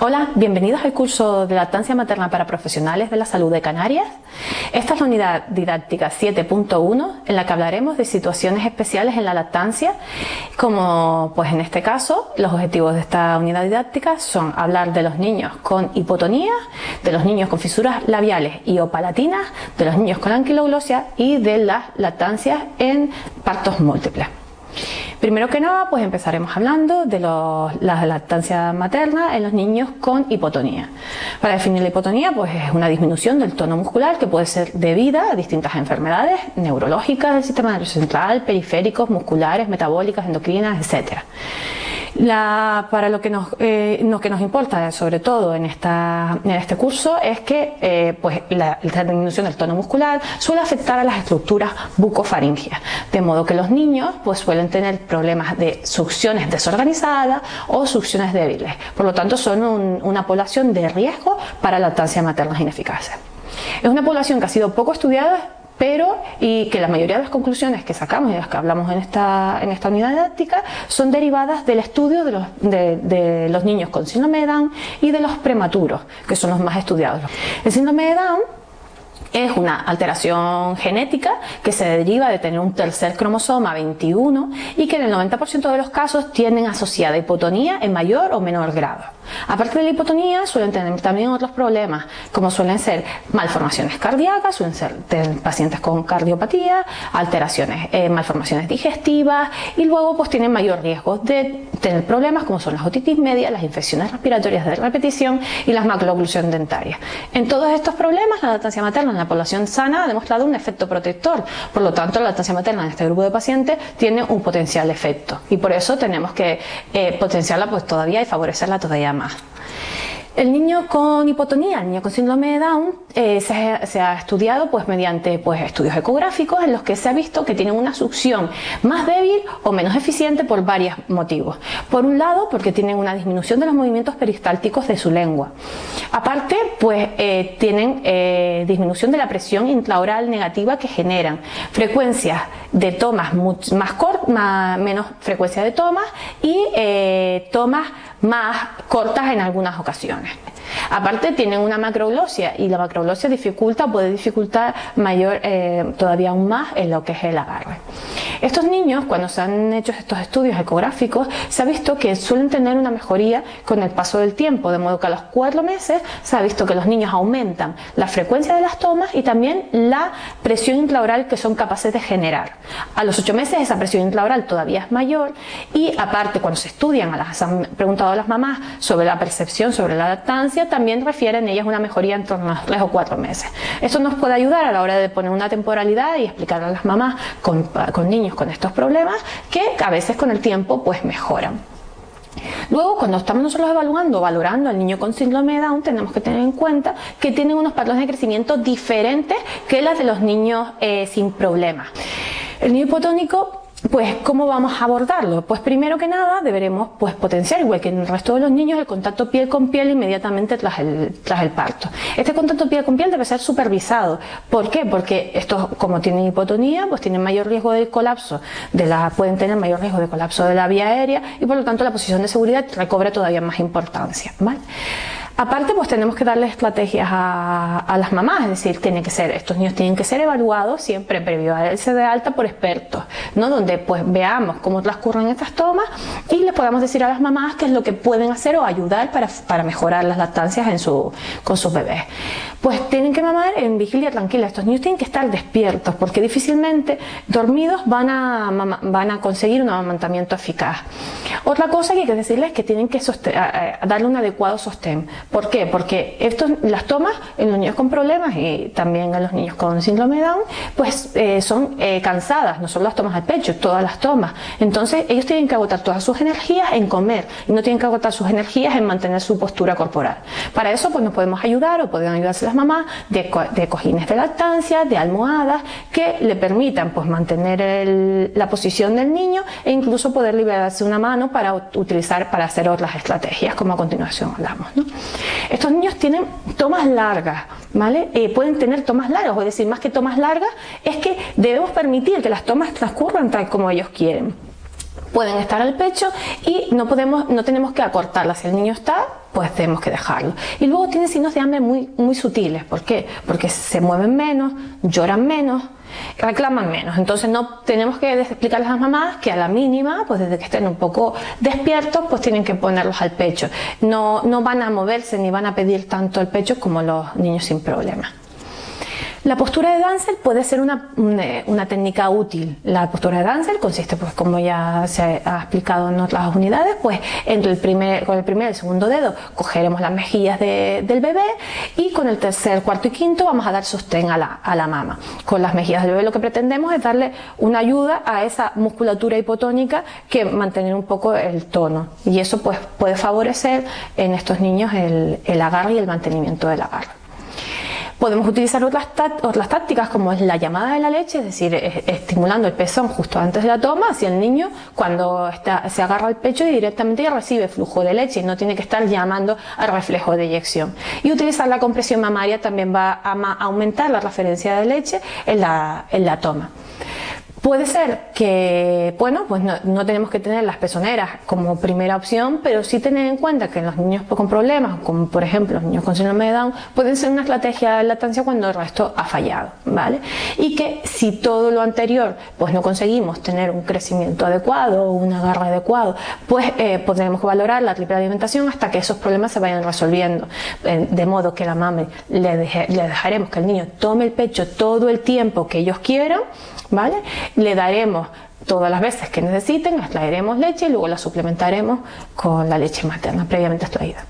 Hola, bienvenidos al curso de lactancia materna para profesionales de la salud de Canarias. Esta es la unidad didáctica 7.1 en la que hablaremos de situaciones especiales en la lactancia, como pues en este caso los objetivos de esta unidad didáctica son hablar de los niños con hipotonía, de los niños con fisuras labiales y o palatinas, de los niños con anquiloglosia y de las lactancias en partos múltiples. Primero que nada, pues empezaremos hablando de la lactancia materna en los niños con hipotonía. Para definir la hipotonía, pues es una disminución del tono muscular que puede ser debida a distintas enfermedades neurológicas del sistema nervioso central, periféricos, musculares, metabólicas, endocrinas, etcétera para lo que, nos, eh, lo que nos importa, sobre todo en, esta, en este curso, es que eh, pues la, disminución del tono muscular suele afectar a las estructuras bucofaringias, de modo que los niños pues, suelen tener problemas de succiones desorganizadas o succiones débiles. Por lo tanto, son una población de riesgo para la lactancia materna ineficaz. Es una población que ha sido poco estudiada pero y que la mayoría de las conclusiones que sacamos y de las que hablamos en esta, en esta unidad didáctica son derivadas del estudio de los, de, los niños con síndrome de Down y de los prematuros, que son los más estudiados. El síndrome de Down es una alteración genética que se deriva de tener un tercer cromosoma 21 y que en el 90% de los casos tienen asociada hipotonía en mayor o menor grado. Aparte de la hipotonía, suelen tener también otros problemas, como suelen ser malformaciones cardíacas, suelen ser pacientes con cardiopatía, alteraciones, eh, malformaciones digestivas y luego pues tienen mayor riesgo de tener problemas como son las otitis media, las infecciones respiratorias de repetición y las macrooclusión dentaria. En todos estos problemas, la lactancia materna en la población sana ha demostrado un efecto protector. Por lo tanto, la lactancia materna en este grupo de pacientes tiene un potencial efecto y por eso tenemos que eh, potenciarla pues todavía y favorecerla todavía más. El niño con hipotonía, el niño con síndrome de Down, eh, se, ha estudiado pues, mediante pues, estudios ecográficos en los que se ha visto que tienen una succión más débil o menos eficiente por varios motivos. Por un lado, porque tienen una disminución de los movimientos peristálticos de su lengua. Aparte, pues eh, tienen eh, disminución de la presión intraoral negativa que generan, frecuencias de tomas más cortas, menos frecuencia de tomas y tomas más cortas en algunas ocasiones. Aparte tienen una macroglosia y la macroglosia dificulta, puede dificultar mayor, eh, todavía aún más en lo que es el agarre. Estos niños, cuando se han hecho estos estudios ecográficos, se ha visto que suelen tener una mejoría con el paso del tiempo, de modo que a los cuatro meses se ha visto que los niños aumentan la frecuencia de las tomas y también la presión intraoral que son capaces de generar. A los ocho meses esa presión intraoral todavía es mayor y aparte cuando se estudian, a las, han preguntado a las mamás sobre la percepción, sobre la lactancia, también refieren ellas una mejoría en torno a tres o cuatro meses. Esto nos puede ayudar a la hora de poner una temporalidad y explicar a las mamás con niños con estos problemas que a veces con el tiempo pues mejoran. Luego, cuando estamos nosotros evaluando, valorando al niño con síndrome de Down, tenemos que tener en cuenta que tienen unos patrones de crecimiento diferentes que las de los niños eh, sin problemas. El niño hipotónico pues, ¿cómo vamos a abordarlo? Pues primero que nada deberemos pues, potenciar, igual que en el resto de los niños, el contacto piel con piel inmediatamente tras el, tras el parto. Este contacto piel con piel debe ser supervisado. ¿Por qué? Porque estos, como tienen hipotonía, pues tienen mayor riesgo de colapso, de la, pueden tener mayor riesgo de colapso de la vía aérea y por lo tanto la posición de seguridad recobra todavía más importancia. ¿vale? Aparte, pues tenemos que darle estrategias a, las mamás, es decir, tiene que ser, estos niños tienen que ser evaluados siempre previo a darse de alta por expertos, ¿no? Donde pues veamos cómo transcurren estas tomas y les podamos decir a las mamás qué es lo que pueden hacer o ayudar para, mejorar las lactancias en su, con sus bebés. Pues tienen que mamar en vigilia tranquila, estos niños tienen que estar despiertos porque difícilmente dormidos van a, van a conseguir un amamantamiento eficaz. Otra cosa que hay que decirles es que tienen que darle un adecuado sostén ¿Por qué? Porque las tomas en los niños con problemas y también en los niños con síndrome Down, pues eh, son eh, cansadas, no solo las tomas al pecho, todas las tomas. Entonces ellos tienen que agotar todas sus energías en comer y no tienen que agotar sus energías en mantener su postura corporal. Para eso pues nos podemos ayudar o pueden ayudarse las mamás de, cojines de lactancia, de almohadas que le permitan pues mantener la posición del niño e incluso poder liberarse una mano para utilizar para hacer otras estrategias como a continuación hablamos. Estos niños tienen tomas largas, ¿vale? Eh, pueden tener tomas largas, es decir, más que tomas largas, es que debemos permitir que las tomas transcurran tal como ellos quieren. Pueden estar al pecho y no podemos no tenemos que acortarlas. Si el niño está pues tenemos que dejarlo. Y luego tiene signos de hambre muy muy sutiles. ¿por qué? porque se mueven menos lloran menos reclaman menos. Entonces no tenemos que explicarles a las mamás que a la mínima pues desde que estén un poco despiertos pues tienen que ponerlos al pecho. No, no van a moverse ni van a pedir tanto el pecho como los niños sin problemas la postura de Dancel puede ser una, una, técnica útil. La postura de Dancel consiste, pues como ya se ha explicado en otras unidades, pues entre el primer, con el primer y el segundo dedo cogeremos las mejillas del bebé y con el tercer, cuarto y quinto vamos a dar sostén a la, a la mama. Con las mejillas del bebé lo que pretendemos es darle una ayuda a esa musculatura hipotónica que mantener un poco el tono. Y eso pues puede favorecer en estos niños el, el agarre y el mantenimiento del agarre. Podemos utilizar otras, tácticas como es la llamada de la leche, es decir, estimulando el pezón justo antes de la toma hacia el niño cuando se agarra el pecho y directamente recibe flujo de leche y no tiene que estar llamando al reflejo de eyección. Y utilizar la compresión mamaria también va a aumentar la referencia de leche en la toma. Puede ser que, bueno, pues no, tenemos que tener las pezoneras como primera opción, pero sí tener en cuenta que los niños con problemas, como por ejemplo los niños con síndrome de Down, pueden ser una estrategia de lactancia cuando el resto ha fallado, ¿vale? Y que si todo lo anterior, pues no conseguimos tener un crecimiento adecuado un agarre adecuado, pues eh, podremos valorar la triple alimentación hasta que esos problemas se vayan resolviendo. De modo que la mami le, le dejaremos que el niño tome el pecho todo el tiempo que ellos quieran, ¿vale? Le daremos todas las veces que necesiten, extraeremos leche y luego la suplementaremos con la leche materna previamente extraída.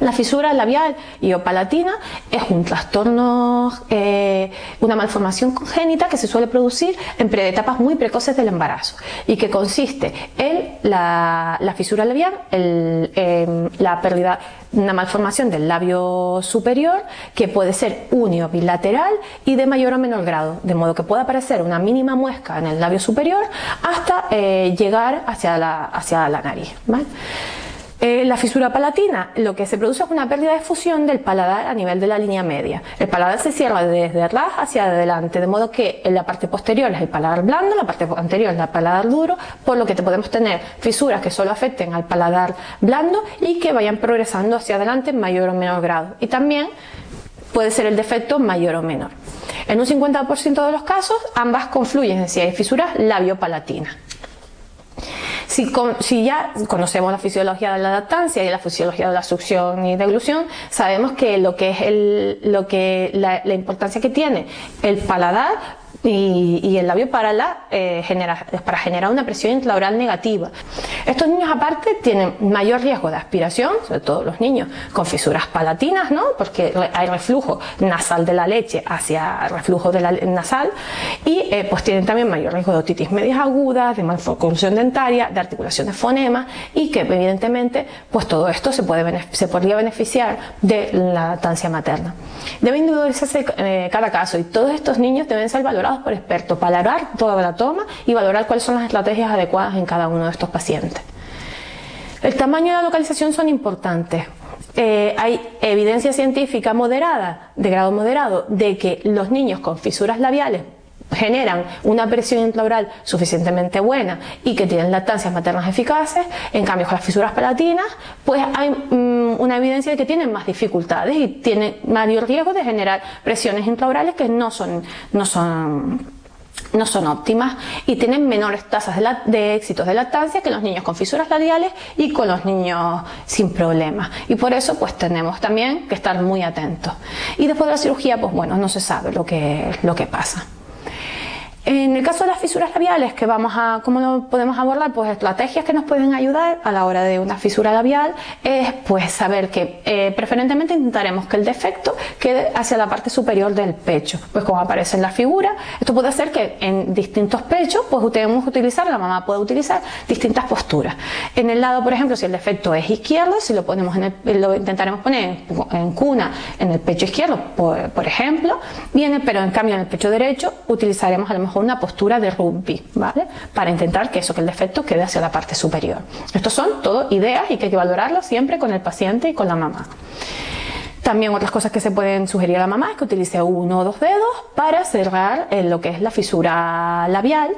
La fisura labial y o palatina es un trastorno, eh, una malformación congénita que se suele producir en etapas muy precoces del embarazo y que consiste en la, fisura labial, em, la pérdida, una malformación del labio superior que puede ser unio bilateral y de mayor o menor grado, de modo que puede aparecer una mínima muesca en el labio superior hasta eh, llegar hacia la, hacia la nariz. Eh, la fisura palatina, lo que se produce es una pérdida de fusión del paladar a nivel de la línea media. El paladar se cierra desde atrás hacia adelante, de modo que en la parte posterior es el paladar blando, la parte anterior es el paladar duro, por lo que te podemos tener fisuras que solo afecten al paladar blando y que vayan progresando hacia adelante en mayor o menor grado. Y también puede ser el defecto mayor o menor. En un 50% de los casos, ambas confluyen, si hay fisuras labio-palatina. Si, ya conocemos la fisiología de la lactancia y la fisiología de la succión y deglución, sabemos que lo que es lo que, la importancia que tiene el paladar y, el labio para, la, eh, para generar una presión intraural negativa. Estos niños aparte tienen mayor riesgo de aspiración, sobre todo los niños con fisuras palatinas, ¿no? porque hay reflujo nasal de la leche hacia reflujo de la nasal y eh, pues tienen también mayor riesgo de otitis medias agudas, de malformación dentaria, de articulación de fonema y que evidentemente pues todo esto se, puede, se podría beneficiar de la lactancia materna. Debe individualizarse eh, cada caso y todos estos niños deben ser valorados por expertos para valorar toda la toma y valorar cuáles son las estrategias adecuadas en cada uno de estos pacientes. El tamaño y la localización son importantes. Eh, hay evidencia científica moderada, de grado moderado, de que los niños con fisuras labiales generan una presión intraoral suficientemente buena y que tienen lactancias maternas eficaces, en cambio con las fisuras palatinas, pues hay mm, una evidencia de que tienen más dificultades y tienen mayor riesgo de generar presiones intraorales que no son, no son no son óptimas y tienen menores tasas de, de, éxitos de lactancia que los niños con fisuras labiales y con los niños sin problemas. Y por eso pues tenemos también que estar muy atentos. Y después de la cirugía pues bueno, no se sabe lo que, lo que pasa. En el caso de las fisuras labiales, que vamos a, ¿cómo lo podemos abordar? Pues estrategias que nos pueden ayudar a la hora de una fisura labial es pues saber que eh, preferentemente intentaremos que el defecto quede hacia la parte superior del pecho, pues como aparece en la figura. Esto puede hacer que en distintos pechos pues que utilizar, la mamá puede utilizar distintas posturas. En el lado, por ejemplo, si el defecto es izquierdo, si lo ponemos en el, lo intentaremos poner en, cuna en el pecho izquierdo, por ejemplo, viene, pero en cambio en el pecho derecho utilizaremos a lo mejor una postura de rugby, ¿vale? Para intentar que eso, que el defecto quede hacia la parte superior. Estos son todo ideas y que hay que valorarlo siempre con el paciente y con la mamá. También otras cosas que se pueden sugerir a la mamá es que utilice uno o dos dedos para cerrar eh, lo que es la fisura labial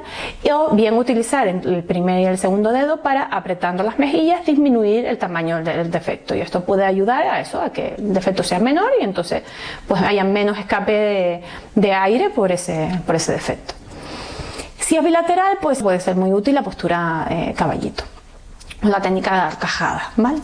o bien utilizar el primer y el segundo dedo para apretando las mejillas disminuir el tamaño del defecto y esto puede ayudar a eso, a que el defecto sea menor y entonces pues haya menos escape de, aire por ese, por ese defecto. Si es bilateral pues puede ser muy útil la postura eh, caballito la técnica de arcajada, ¿vale?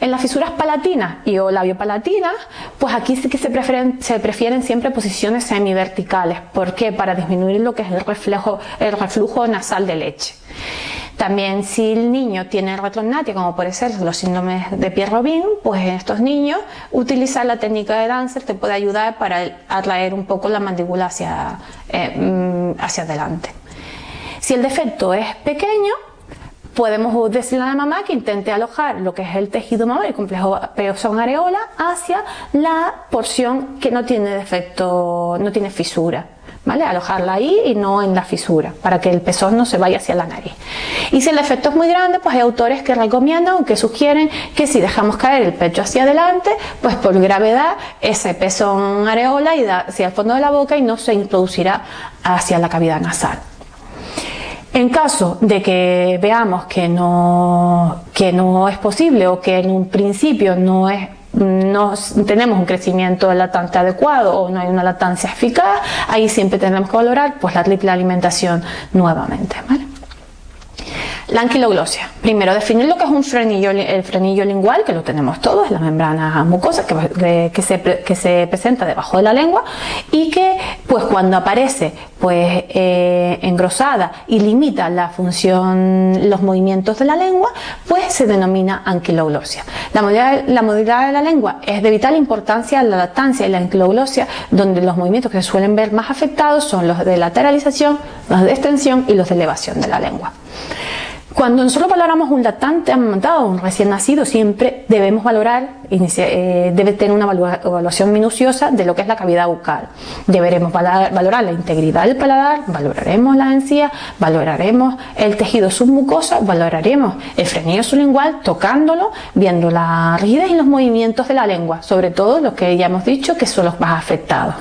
En las fisuras palatinas y o labiopalatinas, pues aquí sí que se prefieren, se prefieren siempre posiciones semiverticales. ¿Por qué? Para disminuir lo que es el, reflejo, el reflujo nasal de leche. También si el niño tiene retrognatia, como puede ser los síndromes de Pierre-Robin, pues en estos niños utilizar la técnica de Dancer te puede ayudar para atraer un poco la mandíbula hacia, eh, mm, hacia adelante. Si el defecto es pequeño, podemos decirle a la mamá que intente alojar lo que es el tejido mamario, el complejo pezón areola, hacia la porción que no tiene defecto, no tiene fisura. ¿Vale? Alojarla ahí y no en la fisura, para que el pezón no se vaya hacia la nariz. Y si el efecto es muy grande, pues hay autores que recomiendan o que sugieren que si dejamos caer el pecho hacia adelante, pues por gravedad ese pezón areola y hacia el fondo de la boca y no se introducirá hacia la cavidad nasal. En caso de que veamos que no, que no es posible o que en un principio no es no tenemos un crecimiento latente adecuado o no hay una lactancia eficaz, ahí siempre tenemos que valorar pues, la triple alimentación nuevamente. La anquiloglosia. Primero, definir lo que es un frenillo, el frenillo lingual, que lo tenemos todos, la membrana mucosa que, que, se, que se presenta debajo de la lengua y que, pues cuando aparece pues eh, engrosada y limita la función, los movimientos de la lengua, pues se denomina anquiloglosia. La movilidad, de la lengua es de vital importancia en la lactancia y la anquiloglosia, donde los movimientos que se suelen ver más afectados son los de lateralización, los de extensión y los de elevación de la lengua. Cuando nosotros valoramos un lactante amamantado, un recién nacido, siempre debemos valorar, eh, debe tener una evaluación minuciosa de lo que es la cavidad bucal. Deberemos valorar la integridad del paladar, valoraremos la encía, valoraremos el tejido submucoso, valoraremos el frenillo sublingual tocándolo, viendo la rigidez y los movimientos de la lengua, sobre todo los que ya hemos dicho que son los más afectados.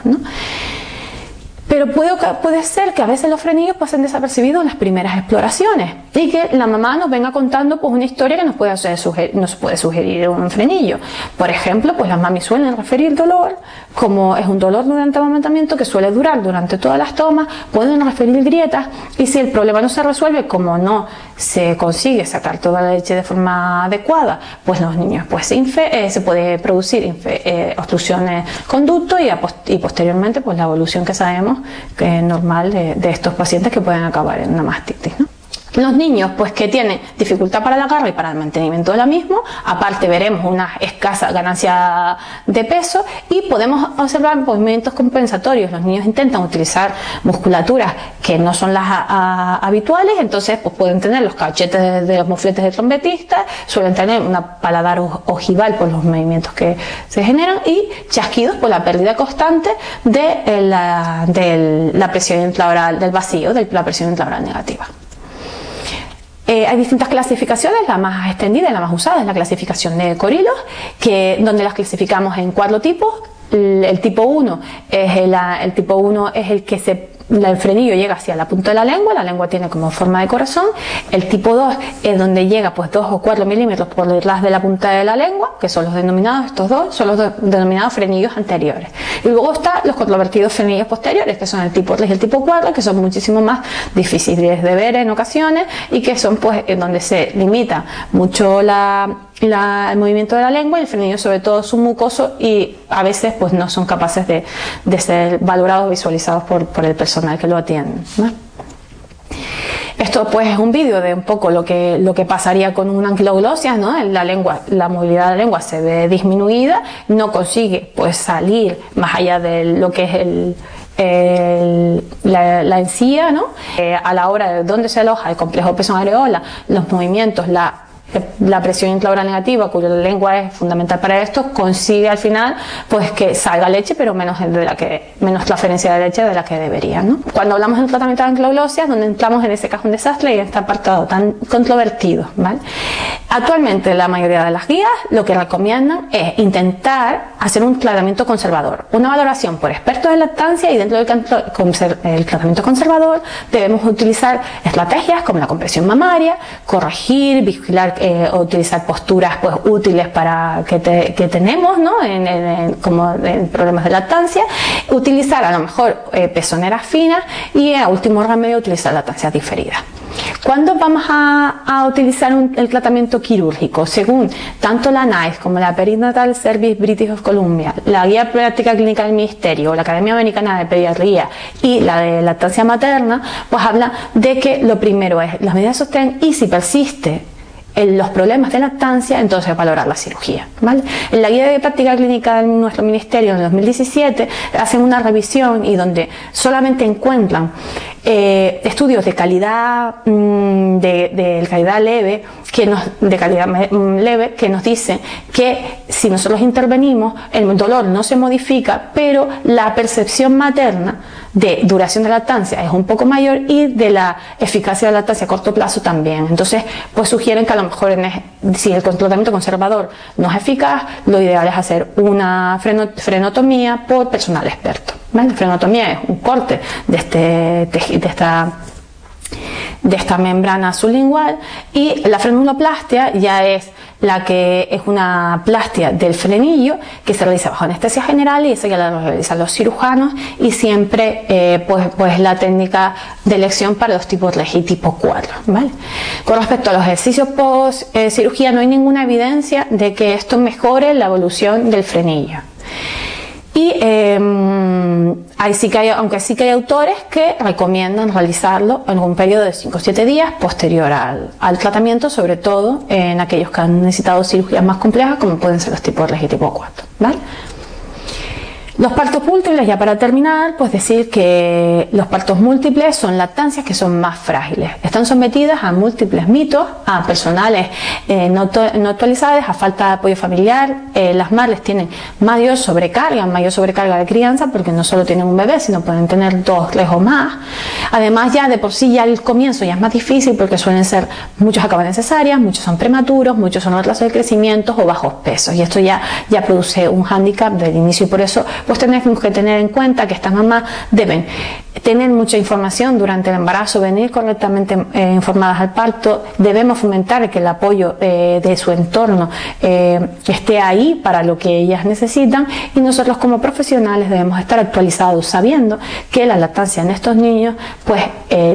Pero puede, ser que a veces los frenillos pasen desapercibidos en las primeras exploraciones y que la mamá nos venga contando pues, una historia que nos puede, sugerir, sugerir un frenillo. Por ejemplo, pues las mamis suelen referir dolor, como es un dolor durante el amamantamiento que suele durar durante todas las tomas, pueden referir grietas y si el problema no se resuelve, como no se consigue sacar toda la leche de forma adecuada, pues los niños pues se, eh, se puede producir eh, obstrucciones conducto y, y posteriormente pues la evolución que sabemos es normal de, estos pacientes que pueden acabar en una mastitis. Los niños, pues que tienen dificultad para la agarre y para el mantenimiento de la misma, aparte veremos una escasa ganancia de peso y podemos observar movimientos compensatorios. Los niños intentan utilizar musculaturas que no son las habituales, entonces pues pueden tener los cachetes de, los mofletes de trombetista, suelen tener una paladar ojival por los movimientos que se generan y chasquidos por la pérdida constante de la, de la presión intraoral del vacío, de la presión intraoral negativa. Eh, hay distintas clasificaciones, la más extendida y la más usada es la clasificación de Corilos, que, donde las clasificamos en cuatro tipos. El, tipo 1 es el, el tipo 1 es el que se el frenillo llega hacia la punta de la lengua, la lengua tiene como forma de corazón. El tipo 2 es donde llega pues 2 o 4 milímetros por detrás de la punta de la lengua, que son los denominados, estos dos, son los denominados frenillos anteriores. Y luego están los controvertidos frenillos posteriores, que son el tipo 3 y el tipo 4, que son muchísimo más difíciles de ver en ocasiones y que son pues en donde se limita mucho la el movimiento de la lengua y el frenillo sobre todo es un mucoso y a veces pues no son capaces de, ser valorados, visualizados por, el personal que lo atiende. Esto pues es un vídeo de un poco lo que, lo que pasaría con una anquiloglosia, ¿no? La lengua, la movilidad de la lengua se ve disminuida, no consigue pues salir más allá de lo que es el, la, encía, ¿no? Eh, a la hora de dónde se aloja el complejo pezón areola, los movimientos, la la presión intraoral negativa, cuya lengua es fundamental para esto, consigue al final pues que salga leche, pero menos de la que menos transferencia de leche de la que debería. ¿no? Cuando hablamos del tratamiento de ancloglosias, donde entramos en ese cajón desastre y en este apartado tan controvertido, ¿vale? Actualmente la mayoría de las guías lo que recomiendan es intentar hacer un tratamiento conservador, una valoración por expertos de lactancia y dentro del tratamiento conservador debemos utilizar estrategias como la compresión mamaria, corregir, vigilar eh, o utilizar posturas pues útiles para que, tenemos ¿no? en, como en problemas de lactancia, utilizar a lo mejor eh, finas y a último remedio utilizar lactancia diferida. ¿Cuándo vamos a, utilizar el tratamiento quirúrgico? Según tanto la NICE como la Perinatal Service British of Columbia, la Guía Práctica Clínica del Ministerio, la Academia Americana de Pediatría y la de lactancia materna, pues habla de que lo primero es las medidas de sostén y si persiste en los problemas de lactancia, entonces valorar la cirugía. En la guía de práctica clínica de nuestro ministerio en 2017 hacen una revisión y donde solamente encuentran eh, estudios de calidad mm, de, calidad leve que nos, de calidad mm, leve que nos dicen que si nosotros intervenimos el dolor no se modifica pero la percepción materna de duración de lactancia es un poco mayor y de la eficacia de la lactancia a corto plazo también. Entonces, pues sugieren que a lo mejor si el tratamiento conservador no es eficaz, lo ideal es hacer una frenotomía por personal experto. La frenotomía es un corte de, este, de esta de esta membrana sublingual y la frenuloplastia ya es la que es una plastia del frenillo que se realiza bajo anestesia general y eso ya la realizan los cirujanos y siempre eh, pues, pues la técnica de elección para los tipos REGI tipo 4. ¿vale? Con respecto a los ejercicios post eh, no hay ninguna evidencia de que esto mejore la evolución del frenillo. Y eh, aunque sí que hay autores que recomiendan realizarlo en un periodo de 5 o 7 días posterior al, al, tratamiento, sobre todo en aquellos que han necesitado cirugías más complejas, como pueden ser los tipos REGI tipo 4. ¿vale? Los partos múltiples, ya para terminar, pues decir que los partos múltiples son lactancias que son más frágiles. Están sometidas a múltiples mitos, a personales eh, no, actualizadas, a falta de apoyo familiar. Eh, las madres tienen mayor sobrecarga, mayor sobrecarga de crianza, porque no solo tienen un bebé, sino pueden tener dos, tres o más. Además, ya de por sí ya el comienzo ya es más difícil porque suelen ser, muchos acaban necesarias, muchos son prematuros, muchos son retrasos de crecimiento o bajos pesos. Y esto ya, ya produce un hándicap del inicio y por eso tenemos que tener en cuenta que estas mamás deben tener mucha información durante el embarazo, venir correctamente eh, informadas al parto, debemos fomentar que el apoyo eh, de su entorno eh, esté ahí para lo que ellas necesitan y nosotros como profesionales debemos estar actualizados sabiendo que la lactancia en estos niños pues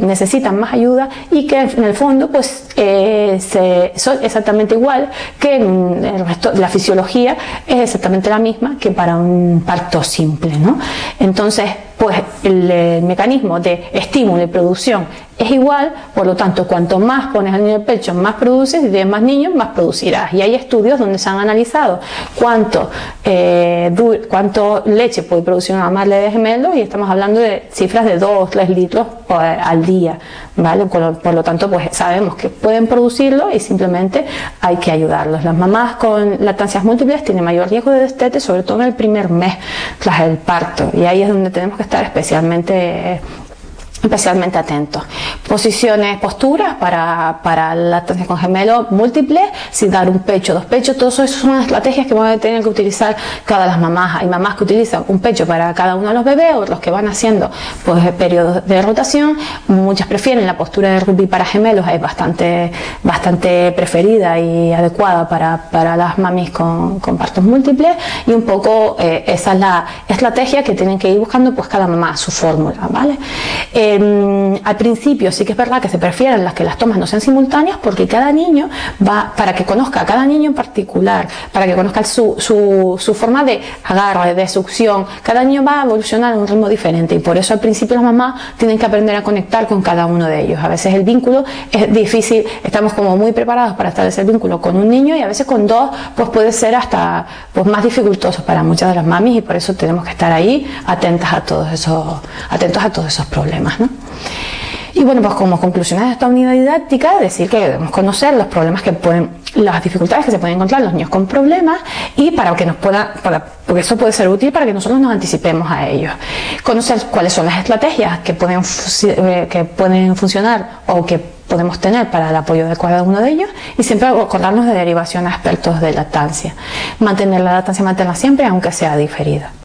necesitan más ayuda y que en el fondo pues son exactamente igual que en el resto la fisiología es exactamente la misma que para un parto simple, ¿no? Entonces pues el, mecanismo de estímulo y producción es igual, por lo tanto, cuanto más pones al niño en el pecho, más produces, y tienes más niños, más producirás. Y hay estudios donde se han analizado cuánto, eh, cuánto leche puede producir una madre de gemelos y estamos hablando de cifras de 2, 3 litros al día, ¿vale? Por lo, tanto, pues sabemos que pueden producirlo y simplemente hay que ayudarlos. Las mamás con lactancias múltiples tienen mayor riesgo de destete, sobre todo en el primer mes tras el parto. Y ahí es donde tenemos que estar especialmente especialmente atentos. Posiciones, posturas para, para la lactancia con gemelo múltiple, sin dar un pecho, dos pechos, todo eso son estrategias que van a tener que utilizar cada las mamás. Hay mamás que utilizan un pecho para cada uno de los bebés, otros que van haciendo pues periodos de rotación, muchas prefieren la postura de rugby para gemelos, es bastante, bastante preferida y adecuada para, para las mamis con, partos múltiples y un poco eh, esa es la estrategia que tienen que ir buscando pues cada mamá su fórmula, ¿vale? Eh, Em, al principio sí que es verdad que se prefieren las que las tomas no sean simultáneas porque cada niño va, para que conozca a cada niño en particular, para que conozca su, su, forma de agarre, de succión, cada niño va a evolucionar a un ritmo diferente y por eso al principio las mamás tienen que aprender a conectar con cada uno de ellos. A veces el vínculo es difícil, estamos como muy preparados para establecer vínculo con un niño y a veces con dos pues puede ser hasta pues más dificultoso para muchas de las mamis y por eso tenemos que estar ahí atentas a todos esos, atentos a todos esos problemas. Y bueno, pues como conclusiones de esta unidad didáctica, decir que debemos conocer los problemas que pueden, las dificultades que se pueden encontrar los niños con problemas y para que nos pueda, porque eso puede ser útil para que nosotros nos anticipemos a ellos. Conocer cuáles son las estrategias que pueden, eh, que pueden funcionar o que podemos tener para el apoyo de cada uno de ellos y siempre acordarnos de derivación a expertos de lactancia. Mantener la lactancia materna siempre, aunque sea diferida.